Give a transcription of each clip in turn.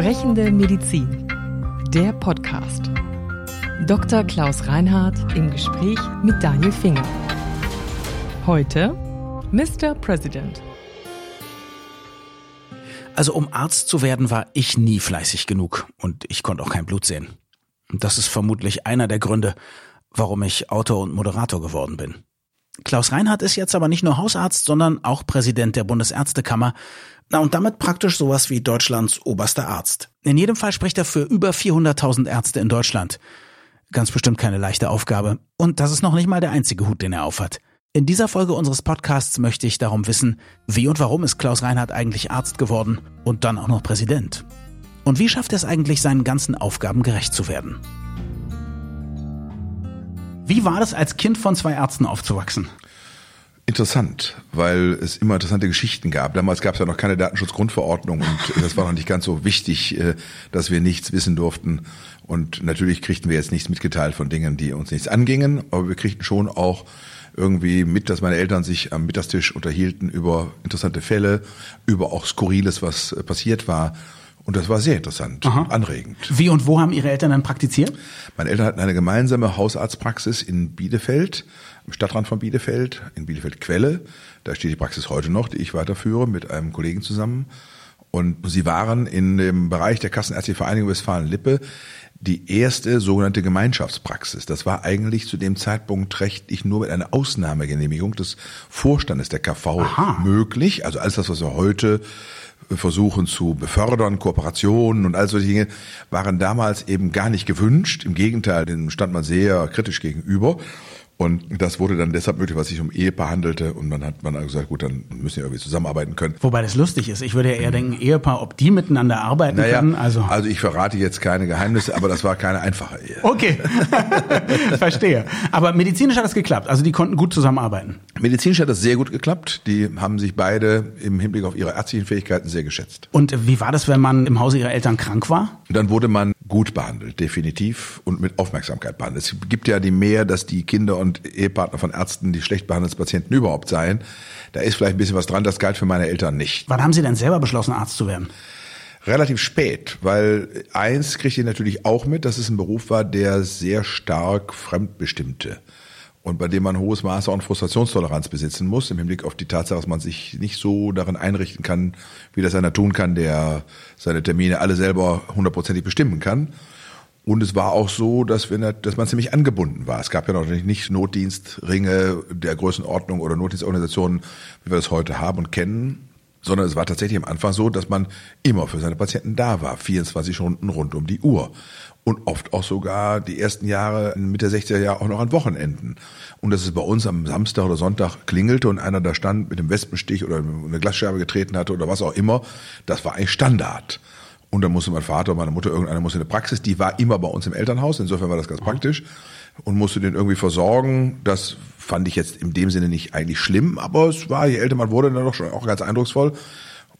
Sprechende Medizin. Der Podcast. Dr. Klaus Reinhardt im Gespräch mit Daniel Finger. Heute Mr. President. Also um Arzt zu werden, war ich nie fleißig genug und ich konnte auch kein Blut sehen. Das ist vermutlich einer der Gründe, warum ich Autor und Moderator geworden bin. Klaus Reinhardt ist jetzt aber nicht nur Hausarzt, sondern auch Präsident der Bundesärztekammer. Na und damit praktisch sowas wie Deutschlands oberster Arzt. In jedem Fall spricht er für über 400.000 Ärzte in Deutschland. Ganz bestimmt keine leichte Aufgabe. Und das ist noch nicht mal der einzige Hut, den er aufhat. In dieser Folge unseres Podcasts möchte ich darum wissen, wie und warum ist Klaus Reinhardt eigentlich Arzt geworden und dann auch noch Präsident? Und wie schafft er es eigentlich, seinen ganzen Aufgaben gerecht zu werden? Wie war das, als Kind von zwei Ärzten aufzuwachsen? Interessant, weil es immer interessante Geschichten gab. Damals gab es ja noch keine Datenschutzgrundverordnung und das war noch nicht ganz so wichtig, äh, dass wir nichts wissen durften. Und natürlich kriegten wir jetzt nichts mitgeteilt von Dingen, die uns nichts angingen, aber wir kriegten schon auch irgendwie mit, dass meine Eltern sich am Mittagstisch unterhielten über interessante Fälle, über auch Skurriles, was passiert war. Und das war sehr interessant, Aha. anregend. Wie und wo haben Ihre Eltern dann praktiziert? Meine Eltern hatten eine gemeinsame Hausarztpraxis in Bielefeld, im Stadtrand von Bielefeld, in Bielefeld-Quelle. Da steht die Praxis heute noch, die ich weiterführe mit einem Kollegen zusammen. Und sie waren in dem Bereich der Kassenärztlichen Vereinigung Westfalen-Lippe die erste sogenannte Gemeinschaftspraxis. Das war eigentlich zu dem Zeitpunkt rechtlich nur mit einer Ausnahmegenehmigung des Vorstandes der KV Aha. möglich. Also alles das, was wir heute versuchen zu befördern, Kooperationen und all solche Dinge waren damals eben gar nicht gewünscht. Im Gegenteil, dem stand man sehr kritisch gegenüber. Und das wurde dann deshalb möglich, was sich um Ehepaar handelte. Und dann hat man gesagt, gut, dann müssen wir irgendwie zusammenarbeiten können. Wobei das lustig ist. Ich würde ja eher denken, Ehepaar, ob die miteinander arbeiten naja, können. Also. also ich verrate jetzt keine Geheimnisse, aber das war keine einfache Ehe. Okay, verstehe. Aber medizinisch hat das geklappt. Also die konnten gut zusammenarbeiten. Medizinisch hat das sehr gut geklappt. Die haben sich beide im Hinblick auf ihre ärztlichen Fähigkeiten sehr geschätzt. Und wie war das, wenn man im Hause ihrer Eltern krank war? Dann wurde man gut behandelt, definitiv, und mit Aufmerksamkeit behandelt. Es gibt ja die mehr, dass die Kinder und Ehepartner von Ärzten die schlecht behandelten Patienten überhaupt seien. Da ist vielleicht ein bisschen was dran, das galt für meine Eltern nicht. Wann haben Sie denn selber beschlossen, Arzt zu werden? Relativ spät, weil eins kriegt ihr natürlich auch mit, dass es ein Beruf war, der sehr stark fremdbestimmte und bei dem man ein hohes Maß an Frustrationstoleranz besitzen muss, im Hinblick auf die Tatsache, dass man sich nicht so darin einrichten kann, wie das einer tun kann, der seine Termine alle selber hundertprozentig bestimmen kann. Und es war auch so, dass, wir, dass man ziemlich angebunden war. Es gab ja noch nicht Notdienstringe der Größenordnung oder Notdienstorganisationen, wie wir das heute haben und kennen, sondern es war tatsächlich am Anfang so, dass man immer für seine Patienten da war, 24 Stunden rund um die Uhr. Und oft auch sogar die ersten Jahre, mit der 60er Jahre auch noch an Wochenenden. Und dass es bei uns am Samstag oder Sonntag klingelte und einer da stand mit dem Wespenstich oder eine Glasscherbe getreten hatte oder was auch immer, das war eigentlich Standard. Und dann musste mein Vater und meine Mutter, irgendeiner musste in der Praxis, die war immer bei uns im Elternhaus, insofern war das ganz praktisch. Und musste den irgendwie versorgen. Das fand ich jetzt in dem Sinne nicht eigentlich schlimm, aber es war, je älter man wurde, dann doch schon auch ganz eindrucksvoll.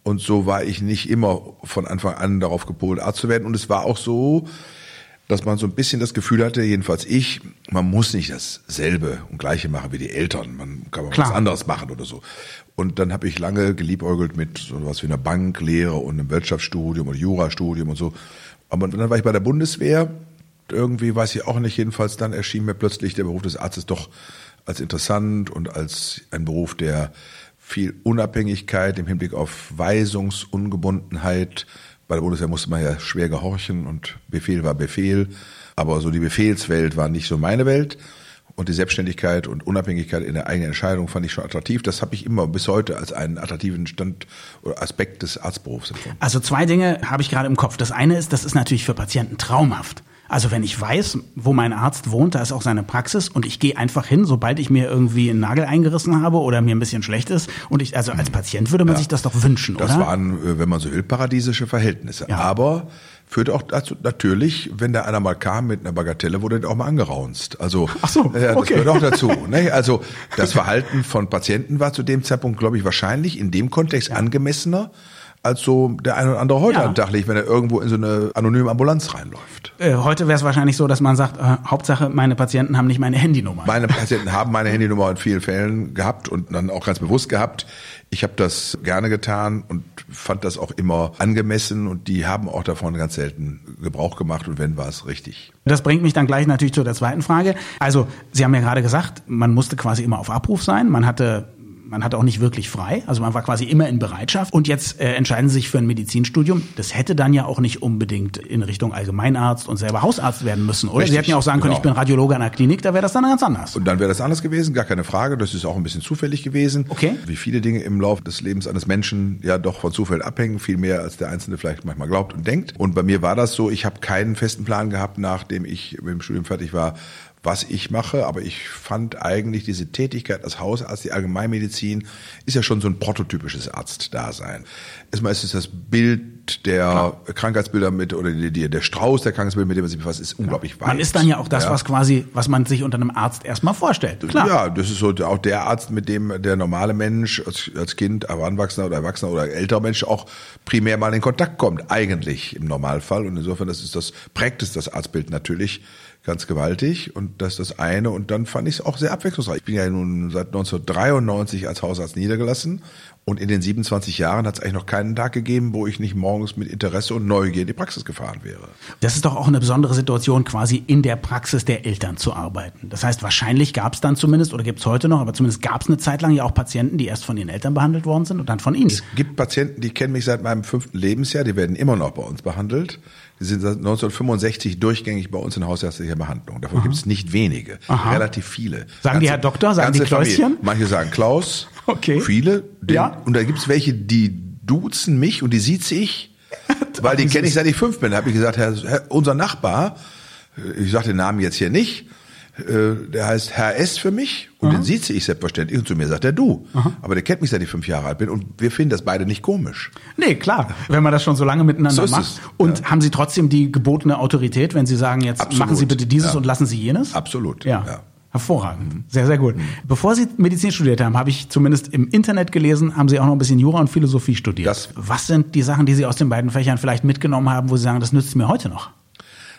Und so war ich nicht immer von Anfang an darauf gepolt, Arzt zu werden. Und es war auch so, dass man so ein bisschen das Gefühl hatte, jedenfalls ich, man muss nicht dasselbe und gleiche machen wie die Eltern. Man kann auch was anderes machen oder so. Und dann habe ich lange geliebäugelt mit so was wie einer Banklehre und einem Wirtschaftsstudium oder Jurastudium und so. Aber dann war ich bei der Bundeswehr. Irgendwie weiß ich auch nicht, jedenfalls dann erschien mir plötzlich der Beruf des Arztes doch als interessant und als ein Beruf, der viel Unabhängigkeit im Hinblick auf Weisungsungebundenheit bei der Bundeswehr musste man ja schwer gehorchen und Befehl war Befehl. Aber so die Befehlswelt war nicht so meine Welt. Und die Selbstständigkeit und Unabhängigkeit in der eigenen Entscheidung fand ich schon attraktiv. Das habe ich immer bis heute als einen attraktiven Stand oder Aspekt des Arztberufs empfunden. Also zwei Dinge habe ich gerade im Kopf. Das eine ist, das ist natürlich für Patienten traumhaft. Also wenn ich weiß, wo mein Arzt wohnt, da ist auch seine Praxis und ich gehe einfach hin, sobald ich mir irgendwie einen Nagel eingerissen habe oder mir ein bisschen schlecht ist. Und ich, also als Patient würde man ja, sich das doch wünschen, das oder? Das waren, äh, wenn man so will, paradiesische Verhältnisse. Ja. Aber führt auch dazu, natürlich, wenn da einer mal kam mit einer Bagatelle, wurde der auch mal angeraunzt. Also, Ach so, ja, das okay. gehört auch dazu. Ne? Also, das Verhalten von Patienten war zu dem Zeitpunkt, glaube ich, wahrscheinlich in dem Kontext ja. angemessener als so der eine oder andere heute ja. den Tag legt, wenn er irgendwo in so eine anonyme Ambulanz reinläuft. Äh, heute wäre es wahrscheinlich so, dass man sagt, äh, Hauptsache meine Patienten haben nicht meine Handynummer. Meine Patienten haben meine Handynummer in vielen Fällen gehabt und dann auch ganz bewusst gehabt. Ich habe das gerne getan und fand das auch immer angemessen und die haben auch davon ganz selten Gebrauch gemacht und wenn war es richtig. Das bringt mich dann gleich natürlich zu der zweiten Frage. Also Sie haben ja gerade gesagt, man musste quasi immer auf Abruf sein. Man hatte man hat auch nicht wirklich frei. Also man war quasi immer in Bereitschaft. Und jetzt äh, entscheiden sie sich für ein Medizinstudium. Das hätte dann ja auch nicht unbedingt in Richtung Allgemeinarzt und selber Hausarzt werden müssen, oder? Richtig, sie hätten ja auch sagen können, genau. ich bin Radiologe an der Klinik, da wäre das dann ganz anders. Und dann wäre das anders gewesen, gar keine Frage. Das ist auch ein bisschen zufällig gewesen. Okay. Wie viele Dinge im Laufe des Lebens eines Menschen ja doch von Zufall abhängen, viel mehr als der Einzelne vielleicht manchmal glaubt und denkt. Und bei mir war das so, ich habe keinen festen Plan gehabt, nachdem ich mit dem Studium fertig war, was ich mache, aber ich fand eigentlich diese Tätigkeit als Hausarzt, die Allgemeinmedizin, ist ja schon so ein prototypisches Arztdasein. Erstmal ist es das Bild der Klar. Krankheitsbilder mit oder die, die, der Strauß der Krankheitsbilder, mit dem man sich befasst, ist unglaublich weit. Man ist dann ja auch das, ja. was quasi, was man sich unter einem Arzt erstmal vorstellt. Klar. Ja, das ist so auch der Arzt, mit dem der normale Mensch als, als Kind, Heranwachsender oder Erwachsener oder älterer Mensch auch primär mal in Kontakt kommt, eigentlich im Normalfall. Und insofern, das ist das, prägt es das Arztbild natürlich ganz gewaltig und das ist das eine und dann fand ich es auch sehr abwechslungsreich. Ich bin ja nun seit 1993 als Hausarzt niedergelassen und in den 27 Jahren hat es eigentlich noch keinen Tag gegeben, wo ich nicht morgens mit Interesse und Neugier in die Praxis gefahren wäre. Das ist doch auch eine besondere Situation, quasi in der Praxis der Eltern zu arbeiten. Das heißt, wahrscheinlich gab es dann zumindest, oder gibt es heute noch, aber zumindest gab es eine Zeit lang ja auch Patienten, die erst von ihren Eltern behandelt worden sind und dann von ihnen. Es gibt Patienten, die kennen mich seit meinem fünften Lebensjahr, die werden immer noch bei uns behandelt. Die sind seit 1965 durchgängig bei uns in hausärztlicher Behandlung. Davon gibt es nicht wenige, Aha. relativ viele. Sagen ganze, die Herr Doktor, sagen die Kläuschen? Familie. Manche sagen Klaus, okay. viele. Den, ja. Und da gibt es welche, die duzen mich und die sieht ich, weil die kenne ich seit ich fünf bin. Da habe ich gesagt, Herr, Herr, unser Nachbar, ich sage den Namen jetzt hier nicht, äh, der heißt Herr S. für mich und Aha. den sieht ich selbstverständlich und zu mir sagt er du. Aha. Aber der kennt mich seit ich fünf Jahre alt bin und wir finden das beide nicht komisch. Nee, klar, wenn man das schon so lange miteinander so macht. Es. Und ja. haben Sie trotzdem die gebotene Autorität, wenn Sie sagen, jetzt Absolut. machen Sie bitte dieses ja. und lassen Sie jenes? Absolut. ja. ja. Hervorragend. Mhm. Sehr, sehr gut. Mhm. Bevor Sie Medizin studiert haben, habe ich zumindest im Internet gelesen, haben Sie auch noch ein bisschen Jura und Philosophie studiert. Das Was sind die Sachen, die Sie aus den beiden Fächern vielleicht mitgenommen haben, wo Sie sagen, das nützt mir heute noch?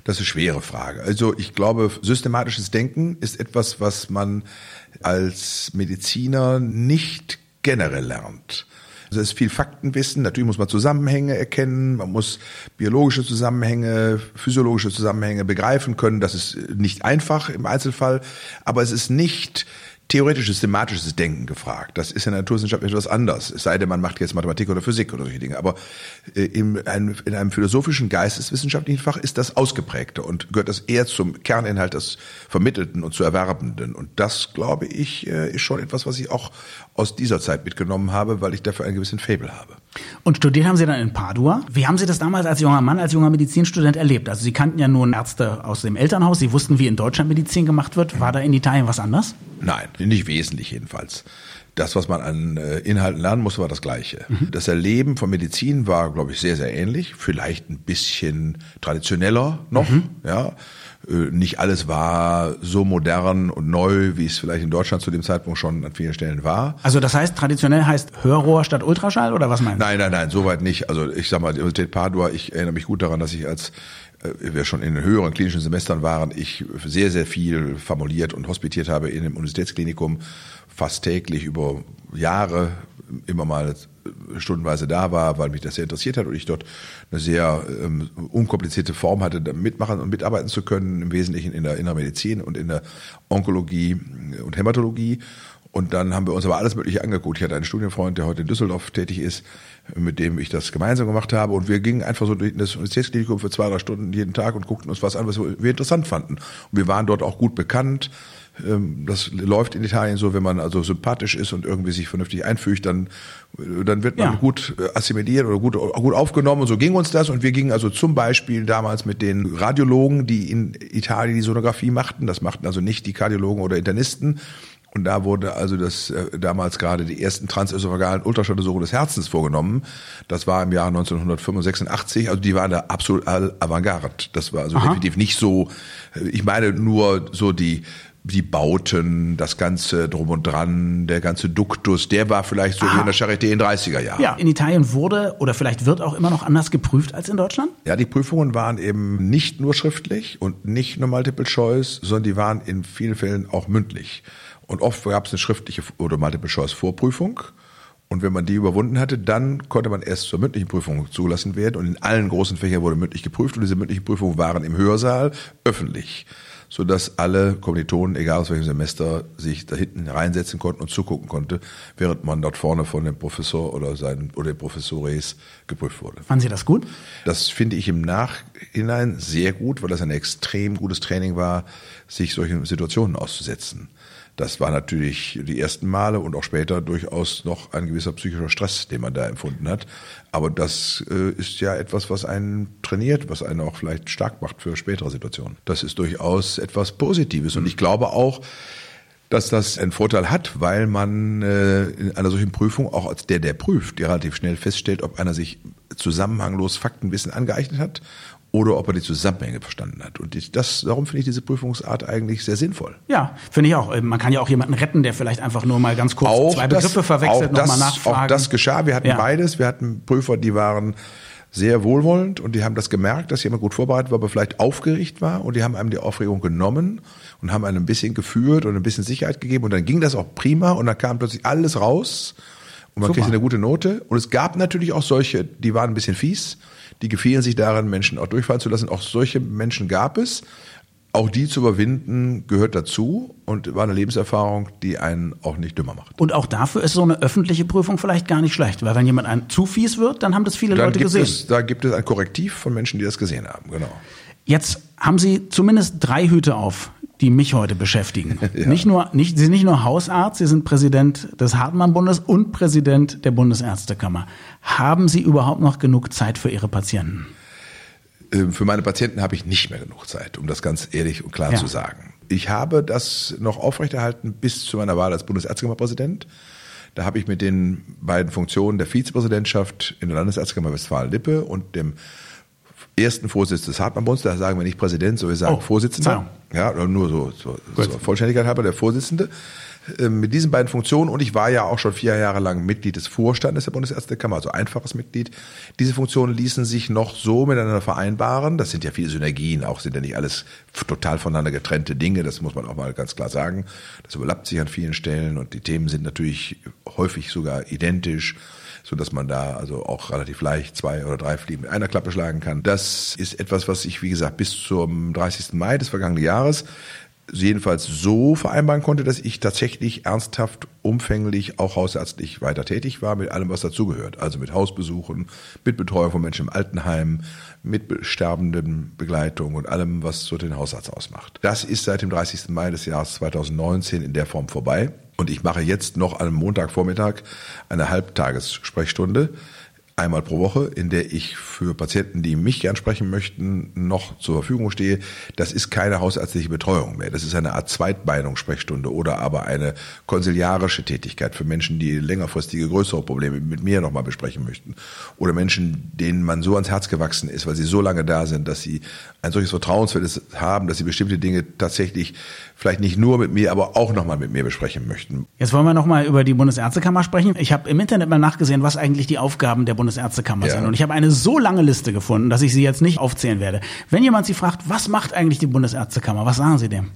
Das ist eine schwere Frage. Also ich glaube, systematisches Denken ist etwas, was man als Mediziner nicht generell lernt. Also es ist viel Faktenwissen. Natürlich muss man Zusammenhänge erkennen, man muss biologische Zusammenhänge, physiologische Zusammenhänge begreifen können. Das ist nicht einfach im Einzelfall, aber es ist nicht theoretisches, thematisches Denken gefragt. Das ist in der Naturwissenschaft etwas anders. Es sei denn, man macht jetzt Mathematik oder Physik oder solche Dinge. Aber äh, in, einem, in einem philosophischen, geisteswissenschaftlichen Fach ist das ausgeprägter und gehört das eher zum Kerninhalt des Vermittelten und zu Erwerbenden. Und das, glaube ich, äh, ist schon etwas, was ich auch aus dieser Zeit mitgenommen habe, weil ich dafür einen gewissen Fable habe. Und studiert haben Sie dann in Padua. Wie haben Sie das damals als junger Mann, als junger Medizinstudent erlebt? Also Sie kannten ja nur Ärzte aus dem Elternhaus, Sie wussten, wie in Deutschland Medizin gemacht wird. War da in Italien was anders? Nein, nicht wesentlich jedenfalls. Das, was man an äh, Inhalten lernen musste, war das Gleiche. Mhm. Das Erleben von Medizin war, glaube ich, sehr, sehr ähnlich. Vielleicht ein bisschen traditioneller noch, mhm. ja. Äh, nicht alles war so modern und neu, wie es vielleicht in Deutschland zu dem Zeitpunkt schon an vielen Stellen war. Also das heißt, traditionell heißt Hörrohr statt Ultraschall oder was meinst du? Nein, nein, nein, soweit nicht. Also ich sag mal, die Universität Padua, ich erinnere mich gut daran, dass ich als äh, wir schon in höheren klinischen Semestern waren, ich sehr, sehr viel formuliert und hospitiert habe in dem Universitätsklinikum, fast täglich über Jahre immer mal stundenweise da war, weil mich das sehr interessiert hat und ich dort eine sehr ähm, unkomplizierte Form hatte, mitmachen und mitarbeiten zu können, im Wesentlichen in der Inneren Medizin und in der Onkologie und Hämatologie. Und dann haben wir uns aber alles Mögliche angeguckt. Ich hatte einen Studienfreund, der heute in Düsseldorf tätig ist, mit dem ich das gemeinsam gemacht habe. Und wir gingen einfach so durch das Universitätsklinikum für zwei, drei Stunden jeden Tag und guckten uns was an, was wir interessant fanden. Und wir waren dort auch gut bekannt. Ähm, das läuft in Italien so, wenn man also sympathisch ist und irgendwie sich vernünftig einfügt, dann, dann wird man ja. gut äh, assimiliert oder gut, gut aufgenommen. Und so ging uns das. Und wir gingen also zum Beispiel damals mit den Radiologen, die in Italien die Sonographie machten. Das machten also nicht die Kardiologen oder Internisten. Und da wurde also das äh, damals gerade die ersten transösophagalen Ultraschalluntersuchungen des Herzens vorgenommen. Das war im Jahr 1985. Also die waren da absolut avantgarde. Das war also Aha. definitiv nicht so. Äh, ich meine nur so die die Bauten, das ganze drum und dran, der ganze Duktus, der war vielleicht so ah. wie in der Charité in 30er Jahren. Ja, in Italien wurde oder vielleicht wird auch immer noch anders geprüft als in Deutschland? Ja, die Prüfungen waren eben nicht nur schriftlich und nicht nur Multiple Choice, sondern die waren in vielen Fällen auch mündlich. Und oft gab es eine schriftliche oder Multiple Choice Vorprüfung Und wenn man die überwunden hatte, dann konnte man erst zur mündlichen Prüfung zugelassen werden. Und in allen großen Fächern wurde mündlich geprüft. Und diese mündlichen Prüfungen waren im Hörsaal öffentlich, sodass alle Kommilitonen, egal aus welchem Semester, sich da hinten reinsetzen konnten und zugucken konnte, während man dort vorne von dem Professor oder seinen oder den Professores geprüft wurde. Fanden Sie das gut? Das finde ich im Nachhinein sehr gut, weil das ein extrem gutes Training war, sich solchen Situationen auszusetzen. Das war natürlich die ersten Male und auch später durchaus noch ein gewisser psychischer Stress, den man da empfunden hat. Aber das äh, ist ja etwas, was einen trainiert, was einen auch vielleicht stark macht für spätere Situationen. Das ist durchaus etwas Positives. Und ich glaube auch, dass das einen Vorteil hat, weil man äh, in einer solchen Prüfung auch als der, der prüft, relativ schnell feststellt, ob einer sich zusammenhanglos Faktenwissen angeeignet hat oder ob er die Zusammenhänge verstanden hat. Und das, darum finde ich diese Prüfungsart eigentlich sehr sinnvoll. Ja, finde ich auch. Man kann ja auch jemanden retten, der vielleicht einfach nur mal ganz kurz auch zwei Begriffe das, verwechselt, nochmal nachfragen. Auch das geschah. Wir hatten ja. beides. Wir hatten Prüfer, die waren sehr wohlwollend und die haben das gemerkt, dass jemand gut vorbereitet war, aber vielleicht aufgeregt war und die haben einem die Aufregung genommen und haben einem ein bisschen geführt und ein bisschen Sicherheit gegeben und dann ging das auch prima und dann kam plötzlich alles raus und man Super. kriegte eine gute Note und es gab natürlich auch solche, die waren ein bisschen fies die gefielen sich daran, Menschen auch durchfallen zu lassen. Auch solche Menschen gab es. Auch die zu überwinden gehört dazu und war eine Lebenserfahrung, die einen auch nicht dümmer macht. Und auch dafür ist so eine öffentliche Prüfung vielleicht gar nicht schlecht, weil wenn jemand ein zu fies wird, dann haben das viele dann Leute gesehen. Es, da gibt es ein Korrektiv von Menschen, die das gesehen haben, genau. Jetzt haben Sie zumindest drei Hüte auf die mich heute beschäftigen. ja. Nicht nur, nicht, Sie sind nicht nur Hausarzt, Sie sind Präsident des Hartmann-Bundes und Präsident der Bundesärztekammer. Haben Sie überhaupt noch genug Zeit für Ihre Patienten? Ähm, für meine Patienten habe ich nicht mehr genug Zeit, um das ganz ehrlich und klar ja. zu sagen. Ich habe das noch aufrechterhalten bis zu meiner Wahl als Bundesärztekammerpräsident. Da habe ich mit den beiden Funktionen der Vizepräsidentschaft in der Landesärztekammer Westfalen-Lippe und dem ersten Vorsitzenden des Hartmann-Bundes, da sagen wir nicht Präsident, sondern wir sagen oh, Vorsitzender. Ja, nur so, so, so Vollständigkeit halber, der Vorsitzende. Ähm, mit diesen beiden Funktionen und ich war ja auch schon vier Jahre lang Mitglied des Vorstandes der Bundesärztekammer, also einfaches Mitglied. Diese Funktionen ließen sich noch so miteinander vereinbaren. Das sind ja viele Synergien, auch sind ja nicht alles total voneinander getrennte Dinge, das muss man auch mal ganz klar sagen. Das überlappt sich an vielen Stellen und die Themen sind natürlich häufig sogar identisch so dass man da also auch relativ leicht zwei oder drei Fliegen mit einer Klappe schlagen kann. Das ist etwas, was ich, wie gesagt, bis zum 30. Mai des vergangenen Jahres jedenfalls so vereinbaren konnte, dass ich tatsächlich ernsthaft, umfänglich, auch hausärztlich weiter tätig war, mit allem, was dazugehört. Also mit Hausbesuchen, mit Betreuung von Menschen im Altenheim, mit sterbenden Begleitung und allem, was so den Hausarzt ausmacht. Das ist seit dem 30. Mai des Jahres 2019 in der Form vorbei. Und ich mache jetzt noch am Montagvormittag eine Halbtagessprechstunde einmal pro Woche, in der ich für Patienten, die mich gern sprechen möchten, noch zur Verfügung stehe. Das ist keine hausärztliche Betreuung mehr. Das ist eine Art Zweitbeinungssprechstunde oder aber eine konsiliarische Tätigkeit für Menschen, die längerfristige, größere Probleme mit mir nochmal besprechen möchten. Oder Menschen, denen man so ans Herz gewachsen ist, weil sie so lange da sind, dass sie ein solches Vertrauensverhältnis haben, dass sie bestimmte Dinge tatsächlich vielleicht nicht nur mit mir, aber auch nochmal mit mir besprechen möchten. Jetzt wollen wir nochmal über die Bundesärztekammer sprechen. Ich habe im Internet mal nachgesehen, was eigentlich die Aufgaben der Bundesärztekammer ja. sind. Und ich habe eine so lange Liste gefunden, dass ich sie jetzt nicht aufzählen werde. Wenn jemand Sie fragt, was macht eigentlich die Bundesärztekammer, was sagen Sie dem?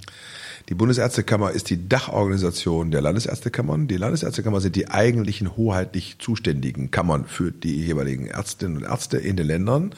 Die Bundesärztekammer ist die Dachorganisation der Landesärztekammern. Die Landesärztekammer sind die eigentlichen hoheitlich zuständigen Kammern für die jeweiligen Ärztinnen und Ärzte in den Ländern.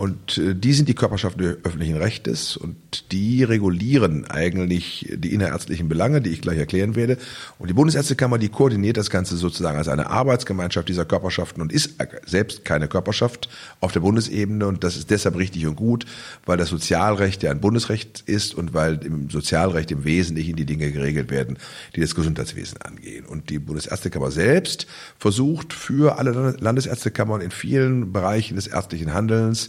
Und äh, die sind die Körperschaften des öffentlichen Rechtes und die regulieren eigentlich die innerärztlichen Belange, die ich gleich erklären werde. Und die Bundesärztekammer, die koordiniert das Ganze sozusagen als eine Arbeitsgemeinschaft dieser Körperschaften und ist selbst keine Körperschaft auf der Bundesebene. Und das ist deshalb richtig und gut, weil das Sozialrecht ja ein Bundesrecht ist und weil im Sozialrecht im Wesentlichen die Dinge geregelt werden, die das Gesundheitswesen angehen. Und die Bundesärztekammer selbst versucht für alle Landesärztekammern in vielen Bereichen des ärztlichen Handelns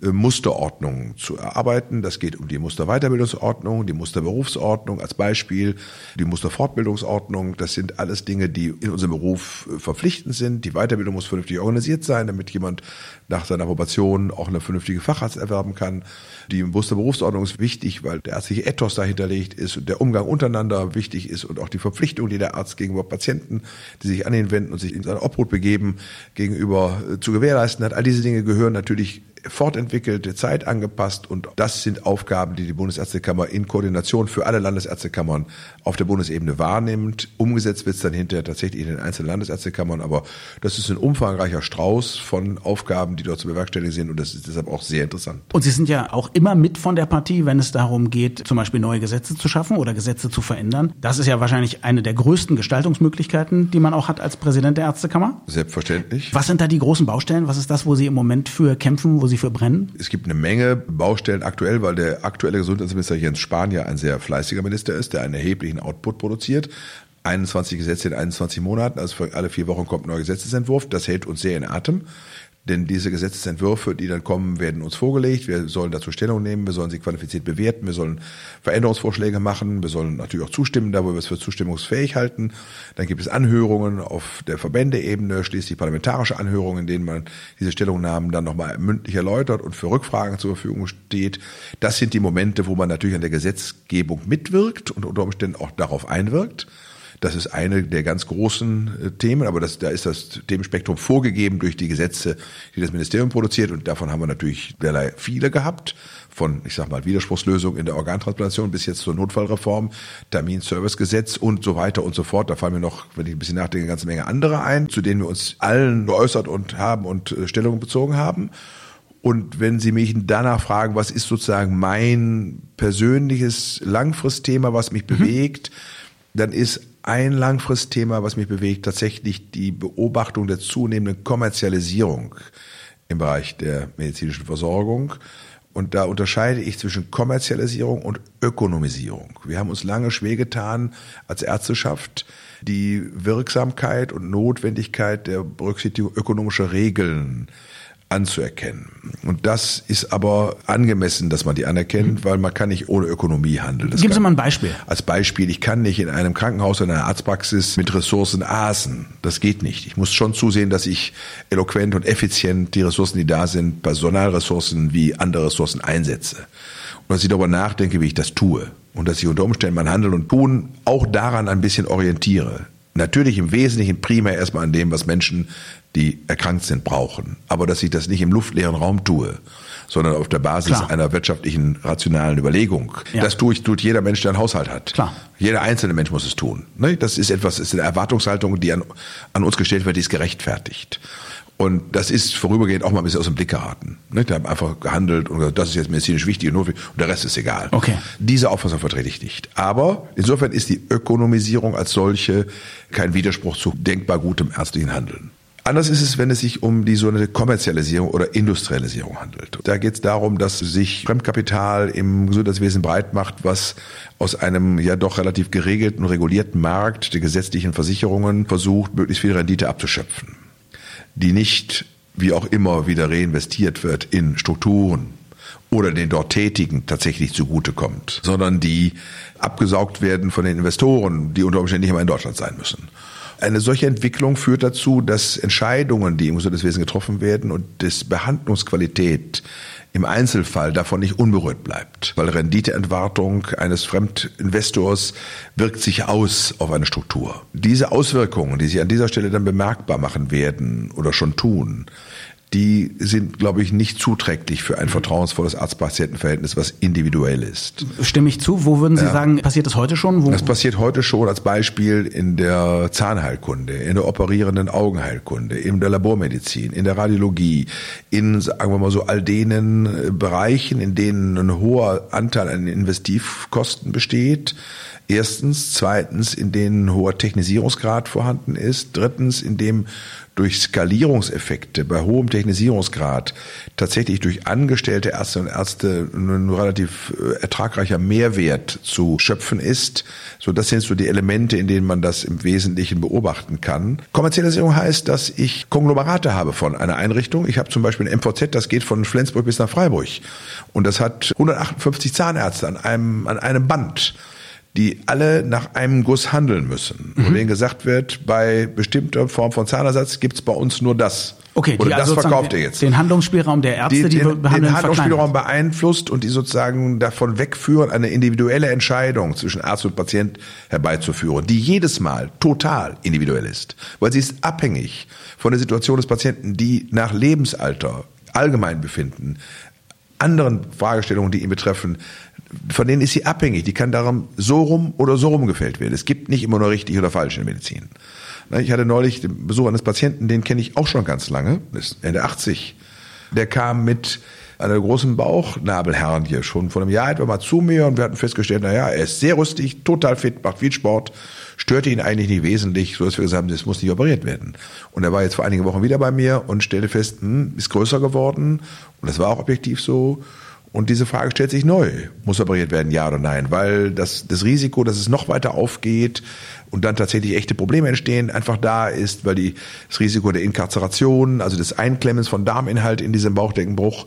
Musterordnungen zu erarbeiten. Das geht um die Musterweiterbildungsordnung, die Musterberufsordnung als Beispiel, die Musterfortbildungsordnung. Das sind alles Dinge, die in unserem Beruf äh, verpflichtend sind. Die Weiterbildung muss vernünftig organisiert sein, damit jemand nach seiner Probation auch eine vernünftige Facharzt erwerben kann. Die Musterberufsordnung ist wichtig, weil der ärztliche Ethos dahinter liegt ist und der Umgang untereinander wichtig ist und auch die Verpflichtung, die der Arzt gegenüber Patienten, die sich an ihn wenden und sich in seine Obhut begeben, gegenüber äh, zu gewährleisten hat. All diese Dinge gehören natürlich fortentwickelt, zeitangepasst und das sind Aufgaben, die die Bundesärztekammer in Koordination für alle Landesärztekammern auf der Bundesebene wahrnimmt. Umgesetzt wird es dann hinterher tatsächlich in den einzelnen Landesärztekammern, aber das ist ein umfangreicher Strauß von Aufgaben, die dort zu bewerkstelligen sind und das ist deshalb auch sehr interessant. Und Sie sind ja auch immer mit von der Partie, wenn es darum geht, zum Beispiel neue Gesetze zu schaffen oder Gesetze zu verändern. Das ist ja wahrscheinlich eine der größten Gestaltungsmöglichkeiten, die man auch hat als Präsident der Ärztekammer. Selbstverständlich. Was sind da die großen Baustellen? Was ist das, wo Sie im Moment für kämpfen, wo Sie für brennen? Es gibt eine Menge Baustellen aktuell, weil der aktuelle Gesundheitsminister Jens Spahn ja ein sehr fleißiger Minister ist, der einen erheblichen Output produziert. 21 Gesetze in 21 Monaten, also alle vier Wochen kommt ein neuer Gesetzesentwurf. Das hält uns sehr in Atem. Denn diese Gesetzesentwürfe, die dann kommen, werden uns vorgelegt. Wir sollen dazu Stellung nehmen, wir sollen sie qualifiziert bewerten, wir sollen Veränderungsvorschläge machen, wir sollen natürlich auch zustimmen, da wo wir es für zustimmungsfähig halten. Dann gibt es Anhörungen auf der Verbändeebene, schließlich parlamentarische Anhörungen, in denen man diese Stellungnahmen dann nochmal mündlich erläutert und für Rückfragen zur Verfügung steht. Das sind die Momente, wo man natürlich an der Gesetzgebung mitwirkt und unter Umständen auch darauf einwirkt. Das ist eine der ganz großen äh, Themen, aber das, da ist das Themenspektrum vorgegeben durch die Gesetze, die das Ministerium produziert und davon haben wir natürlich derlei viele gehabt. Von, ich sag mal, Widerspruchslösung in der Organtransplantation bis jetzt zur Notfallreform, Terminservicegesetz und so weiter und so fort. Da fallen mir noch, wenn ich ein bisschen nachdenke, eine ganze Menge andere ein, zu denen wir uns allen geäußert und haben und äh, Stellung bezogen haben. Und wenn Sie mich danach fragen, was ist sozusagen mein persönliches Langfristthema, was mich mhm. bewegt, dann ist ein Langfristthema, was mich bewegt, tatsächlich die Beobachtung der zunehmenden Kommerzialisierung im Bereich der medizinischen Versorgung. Und da unterscheide ich zwischen Kommerzialisierung und Ökonomisierung. Wir haben uns lange schwer getan, als Ärzteschaft die Wirksamkeit und Notwendigkeit der Berücksichtigung ökonomischer Regeln anzuerkennen. Und das ist aber angemessen, dass man die anerkennt, mhm. weil man kann nicht ohne Ökonomie handeln. Gib uns mal ein Beispiel. Als Beispiel, ich kann nicht in einem Krankenhaus oder einer Arztpraxis mit Ressourcen aßen. Das geht nicht. Ich muss schon zusehen, dass ich eloquent und effizient die Ressourcen, die da sind, Personalressourcen wie andere Ressourcen einsetze. Und dass ich darüber nachdenke, wie ich das tue. Und dass ich unter Umständen mein Handeln und Tun auch daran ein bisschen orientiere. Natürlich im Wesentlichen primär erstmal an dem, was Menschen die erkrankt sind, brauchen. Aber dass ich das nicht im luftleeren Raum tue, sondern auf der Basis Klar. einer wirtschaftlichen, rationalen Überlegung. Ja. Das tue ich, tut jeder Mensch, der einen Haushalt hat. Klar. Jeder einzelne Mensch muss es tun. Ne? Das ist etwas, ist eine Erwartungshaltung, die an, an uns gestellt wird, die ist gerechtfertigt. Und das ist vorübergehend auch mal ein bisschen aus dem Blick geraten. Ne? Die haben einfach gehandelt und gesagt, das ist jetzt medizinisch wichtig und, und der Rest ist egal. Okay. Diese Auffassung vertrete ich nicht. Aber insofern ist die Ökonomisierung als solche kein Widerspruch zu denkbar gutem ärztlichen Handeln. Anders ist es, wenn es sich um die sogenannte Kommerzialisierung oder Industrialisierung handelt. Da geht es darum, dass sich Fremdkapital im Gesundheitswesen breit macht, was aus einem ja doch relativ geregelten und regulierten Markt der gesetzlichen Versicherungen versucht, möglichst viel Rendite abzuschöpfen, die nicht wie auch immer wieder reinvestiert wird in Strukturen oder den dort Tätigen tatsächlich zugutekommt, sondern die abgesaugt werden von den Investoren, die unter Umständen nicht immer in Deutschland sein müssen. Eine solche Entwicklung führt dazu, dass Entscheidungen, die im Gesundheitswesen getroffen werden und das Behandlungsqualität im Einzelfall davon nicht unberührt bleibt. Weil Renditeentwartung eines Fremdinvestors wirkt sich aus auf eine Struktur. Diese Auswirkungen, die sich an dieser Stelle dann bemerkbar machen werden oder schon tun, die sind, glaube ich, nicht zuträglich für ein vertrauensvolles Arzt-Patienten-Verhältnis, was individuell ist. Stimme ich zu. Wo würden Sie ja. sagen, passiert das heute schon? Wo? Das passiert heute schon als Beispiel in der Zahnheilkunde, in der operierenden Augenheilkunde, in der Labormedizin, in der Radiologie, in, sagen wir mal so, all denen äh, Bereichen, in denen ein hoher Anteil an Investivkosten besteht. Erstens. Zweitens, in denen ein hoher Technisierungsgrad vorhanden ist. Drittens, in dem durch Skalierungseffekte bei hohem Technisierungsgrad tatsächlich durch angestellte Ärzte und Ärzte ein relativ äh, ertragreicher Mehrwert zu schöpfen ist. So, das sind so die Elemente, in denen man das im Wesentlichen beobachten kann. Kommerzialisierung heißt, dass ich Konglomerate habe von einer Einrichtung. Ich habe zum Beispiel ein MVZ, das geht von Flensburg bis nach Freiburg. Und das hat 158 Zahnärzte an einem, an einem Band die alle nach einem Guss handeln müssen. Mhm. Wo denen gesagt wird, bei bestimmter Form von Zahnersatz gibt's bei uns nur das. Okay, Oder das also verkauft ihr jetzt. Den Handlungsspielraum der Ärzte, die, die den, behandeln, den Handlungsspielraum beeinflusst und die sozusagen davon wegführen, eine individuelle Entscheidung zwischen Arzt und Patient herbeizuführen, die jedes Mal total individuell ist, weil sie ist abhängig von der Situation des Patienten, die nach Lebensalter Allgemeinbefinden, anderen Fragestellungen, die ihn betreffen, von denen ist sie abhängig. Die kann darum so rum oder so rum gefällt werden. Es gibt nicht immer nur richtig oder falsch in der Medizin. Ich hatte neulich den Besuch eines Patienten, den kenne ich auch schon ganz lange, ist Ende 80. Der kam mit einer großen Bauchnabelhernie schon vor einem Jahr etwa mal zu mir und wir hatten festgestellt, naja, er ist sehr rüstig, total fit, macht viel Sport, störte ihn eigentlich nicht wesentlich, so dass wir gesagt haben, das muss nicht operiert werden. Und er war jetzt vor einigen Wochen wieder bei mir und stellte fest, hm, ist größer geworden und das war auch objektiv so und diese Frage stellt sich neu. Muss operiert werden, ja oder nein? Weil das, das Risiko, dass es noch weiter aufgeht und dann tatsächlich echte Probleme entstehen, einfach da ist, weil die, das Risiko der Inkarzeration, also des Einklemmens von Darminhalt in diesem Bauchdeckenbruch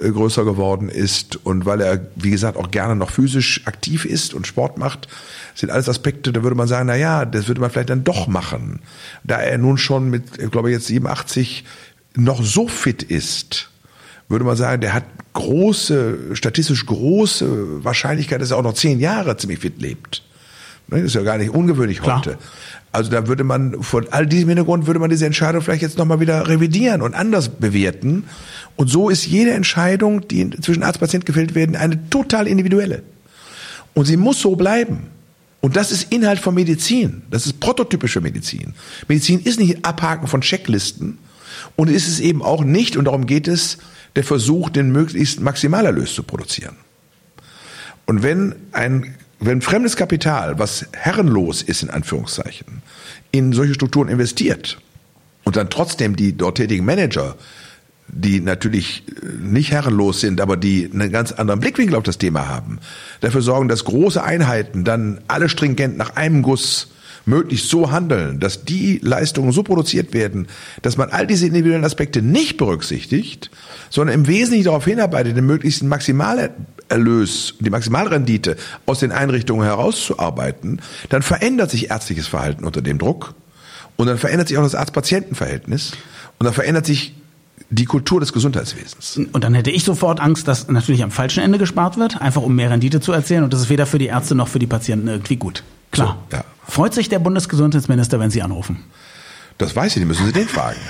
äh, größer geworden ist und weil er, wie gesagt, auch gerne noch physisch aktiv ist und Sport macht, sind alles Aspekte, da würde man sagen, na ja, das würde man vielleicht dann doch machen. Da er nun schon mit, ich glaube jetzt 87 noch so fit ist, würde man sagen, der hat große, statistisch große Wahrscheinlichkeit, dass er auch noch zehn Jahre ziemlich fit lebt. Ne, das ist ja gar nicht ungewöhnlich Klar. heute. Also da würde man von all diesem Hintergrund würde man diese Entscheidung vielleicht jetzt nochmal wieder revidieren und anders bewerten. Und so ist jede Entscheidung, die zwischen Arzt und Patient gefällt werden, eine total individuelle. Und sie muss so bleiben. Und das ist Inhalt von Medizin. Das ist prototypische Medizin. Medizin ist nicht Abhaken von Checklisten. Und ist es eben auch nicht, und darum geht es, der Versuch, den möglichst Maximalerlös zu produzieren. Und wenn ein wenn fremdes Kapital, was herrenlos ist in Anführungszeichen, in solche Strukturen investiert und dann trotzdem die dort tätigen Manager, die natürlich äh, nicht herrenlos sind, aber die einen ganz anderen Blickwinkel auf das Thema haben, dafür sorgen, dass große Einheiten dann alle stringent nach einem Guss möglichst so handeln, dass die Leistungen so produziert werden, dass man all diese individuellen Aspekte nicht berücksichtigt, sondern im Wesentlichen darauf hinarbeitet, den möglichst Maximalerlös, die Maximalrendite aus den Einrichtungen herauszuarbeiten, dann verändert sich ärztliches Verhalten unter dem Druck und dann verändert sich auch das Arzt-Patienten-Verhältnis und dann verändert sich die Kultur des Gesundheitswesens. Und dann hätte ich sofort Angst, dass natürlich am falschen Ende gespart wird, einfach um mehr Rendite zu erzählen. Und das ist weder für die Ärzte noch für die Patienten irgendwie gut. Klar. So, ja. Freut sich der Bundesgesundheitsminister, wenn Sie anrufen? Das weiß ich nicht, müssen Sie den fragen.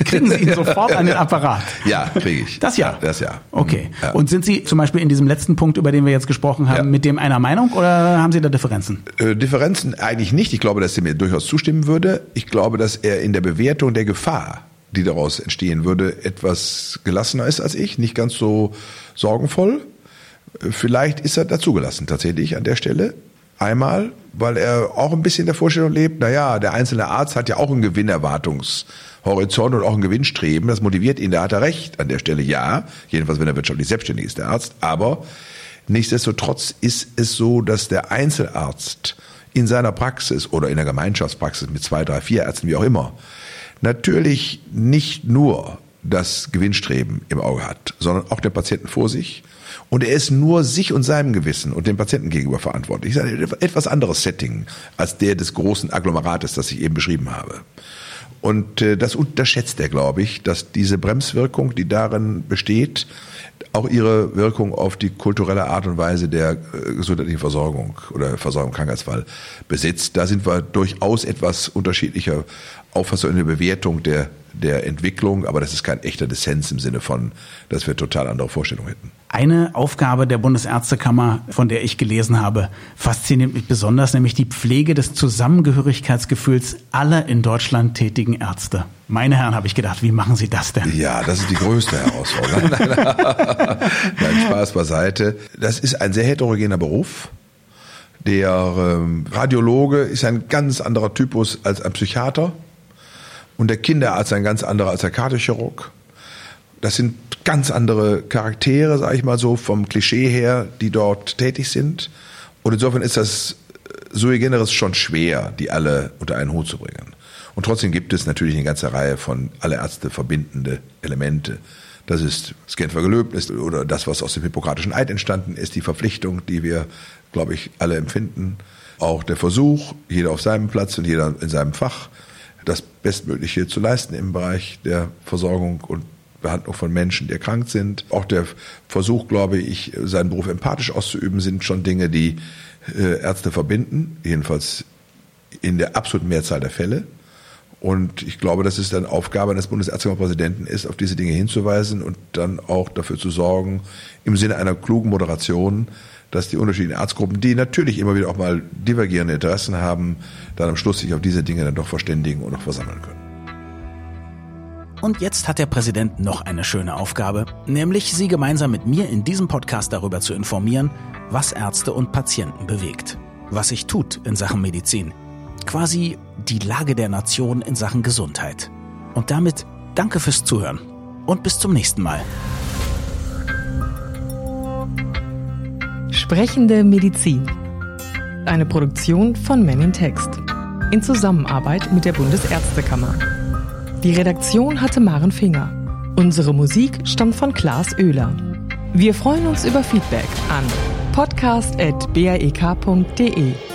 Kriegen Sie ihn sofort an den Apparat? Ja, kriege ich. Das ja? Das ja. Okay. Ja. Und sind Sie zum Beispiel in diesem letzten Punkt, über den wir jetzt gesprochen haben, ja. mit dem einer Meinung oder haben Sie da Differenzen? Äh, Differenzen eigentlich nicht. Ich glaube, dass er mir durchaus zustimmen würde. Ich glaube, dass er in der Bewertung der Gefahr, die daraus entstehen würde, etwas gelassener ist als ich, nicht ganz so sorgenvoll. Äh, vielleicht ist er dazugelassen tatsächlich an der Stelle. Einmal, weil er auch ein bisschen der Vorstellung lebt, naja, der einzelne Arzt hat ja auch einen Gewinnerwartungshorizont und auch ein Gewinnstreben. Das motiviert ihn, da hat er recht an der Stelle, ja. Jedenfalls, wenn er wirtschaftlich selbstständig ist, der Arzt. Aber nichtsdestotrotz ist es so, dass der Einzelarzt in seiner Praxis oder in der Gemeinschaftspraxis mit zwei, drei, vier Ärzten, wie auch immer, natürlich nicht nur das Gewinnstreben im Auge hat, sondern auch den Patienten vor sich und er ist nur sich und seinem Gewissen und dem Patienten gegenüber verantwortlich. Das ist ein etwas anderes Setting als der des großen Agglomerates, das ich eben beschrieben habe. Und äh, das unterschätzt er, glaube ich, dass diese Bremswirkung, die darin besteht, auch ihre Wirkung auf die kulturelle Art und Weise der äh, gesundheitlichen Versorgung oder Versorgung im Krankheitsfall besitzt. Da sind wir durchaus etwas unterschiedlicher Auffassung in der Bewertung der, der Entwicklung, aber das ist kein echter Dissens im Sinne von, dass wir total andere Vorstellungen hätten. Eine Aufgabe der Bundesärztekammer, von der ich gelesen habe, fasziniert mich besonders, nämlich die Pflege des Zusammengehörigkeitsgefühls aller in Deutschland tätigen Ärzte. Meine Herren, habe ich gedacht, wie machen Sie das denn? Ja, das ist die größte Herausforderung. Nein, Spaß beiseite. Das ist ein sehr heterogener Beruf. Der ähm, Radiologe ist ein ganz anderer Typus als ein Psychiater und der Kinderarzt ein ganz anderer als der Kardiochirurg. Das sind ganz andere Charaktere, sage ich mal so, vom Klischee her, die dort tätig sind. Und insofern ist das äh, sui generis schon schwer, die alle unter einen Hut zu bringen. Und trotzdem gibt es natürlich eine ganze Reihe von alle Ärzte verbindende Elemente. Das ist das Genfer Gelöbnis oder das, was aus dem Hippokratischen Eid entstanden ist, die Verpflichtung, die wir, glaube ich, alle empfinden. Auch der Versuch, jeder auf seinem Platz und jeder in seinem Fach, das Bestmögliche zu leisten im Bereich der Versorgung und Behandlung von Menschen, die erkrankt sind. Auch der Versuch, glaube ich, seinen Beruf empathisch auszuüben, sind schon Dinge, die äh, Ärzte verbinden, jedenfalls in der absoluten Mehrzahl der Fälle. Und ich glaube, dass es dann Aufgabe eines Bundesärztekammerpräsidenten ist, auf diese Dinge hinzuweisen und dann auch dafür zu sorgen, im Sinne einer klugen Moderation, dass die unterschiedlichen Arztgruppen, die natürlich immer wieder auch mal divergierende Interessen haben, dann am Schluss sich auf diese Dinge dann doch verständigen und auch versammeln können. Und jetzt hat der Präsident noch eine schöne Aufgabe, nämlich Sie gemeinsam mit mir in diesem Podcast darüber zu informieren, was Ärzte und Patienten bewegt, was sich tut in Sachen Medizin, quasi die Lage der Nation in Sachen Gesundheit. Und damit danke fürs Zuhören und bis zum nächsten Mal. Sprechende Medizin. Eine Produktion von Men in Text. In Zusammenarbeit mit der Bundesärztekammer. Die Redaktion hatte Maren Finger. Unsere Musik stammt von Klaas Oehler. Wir freuen uns über Feedback an podcast.baek.de.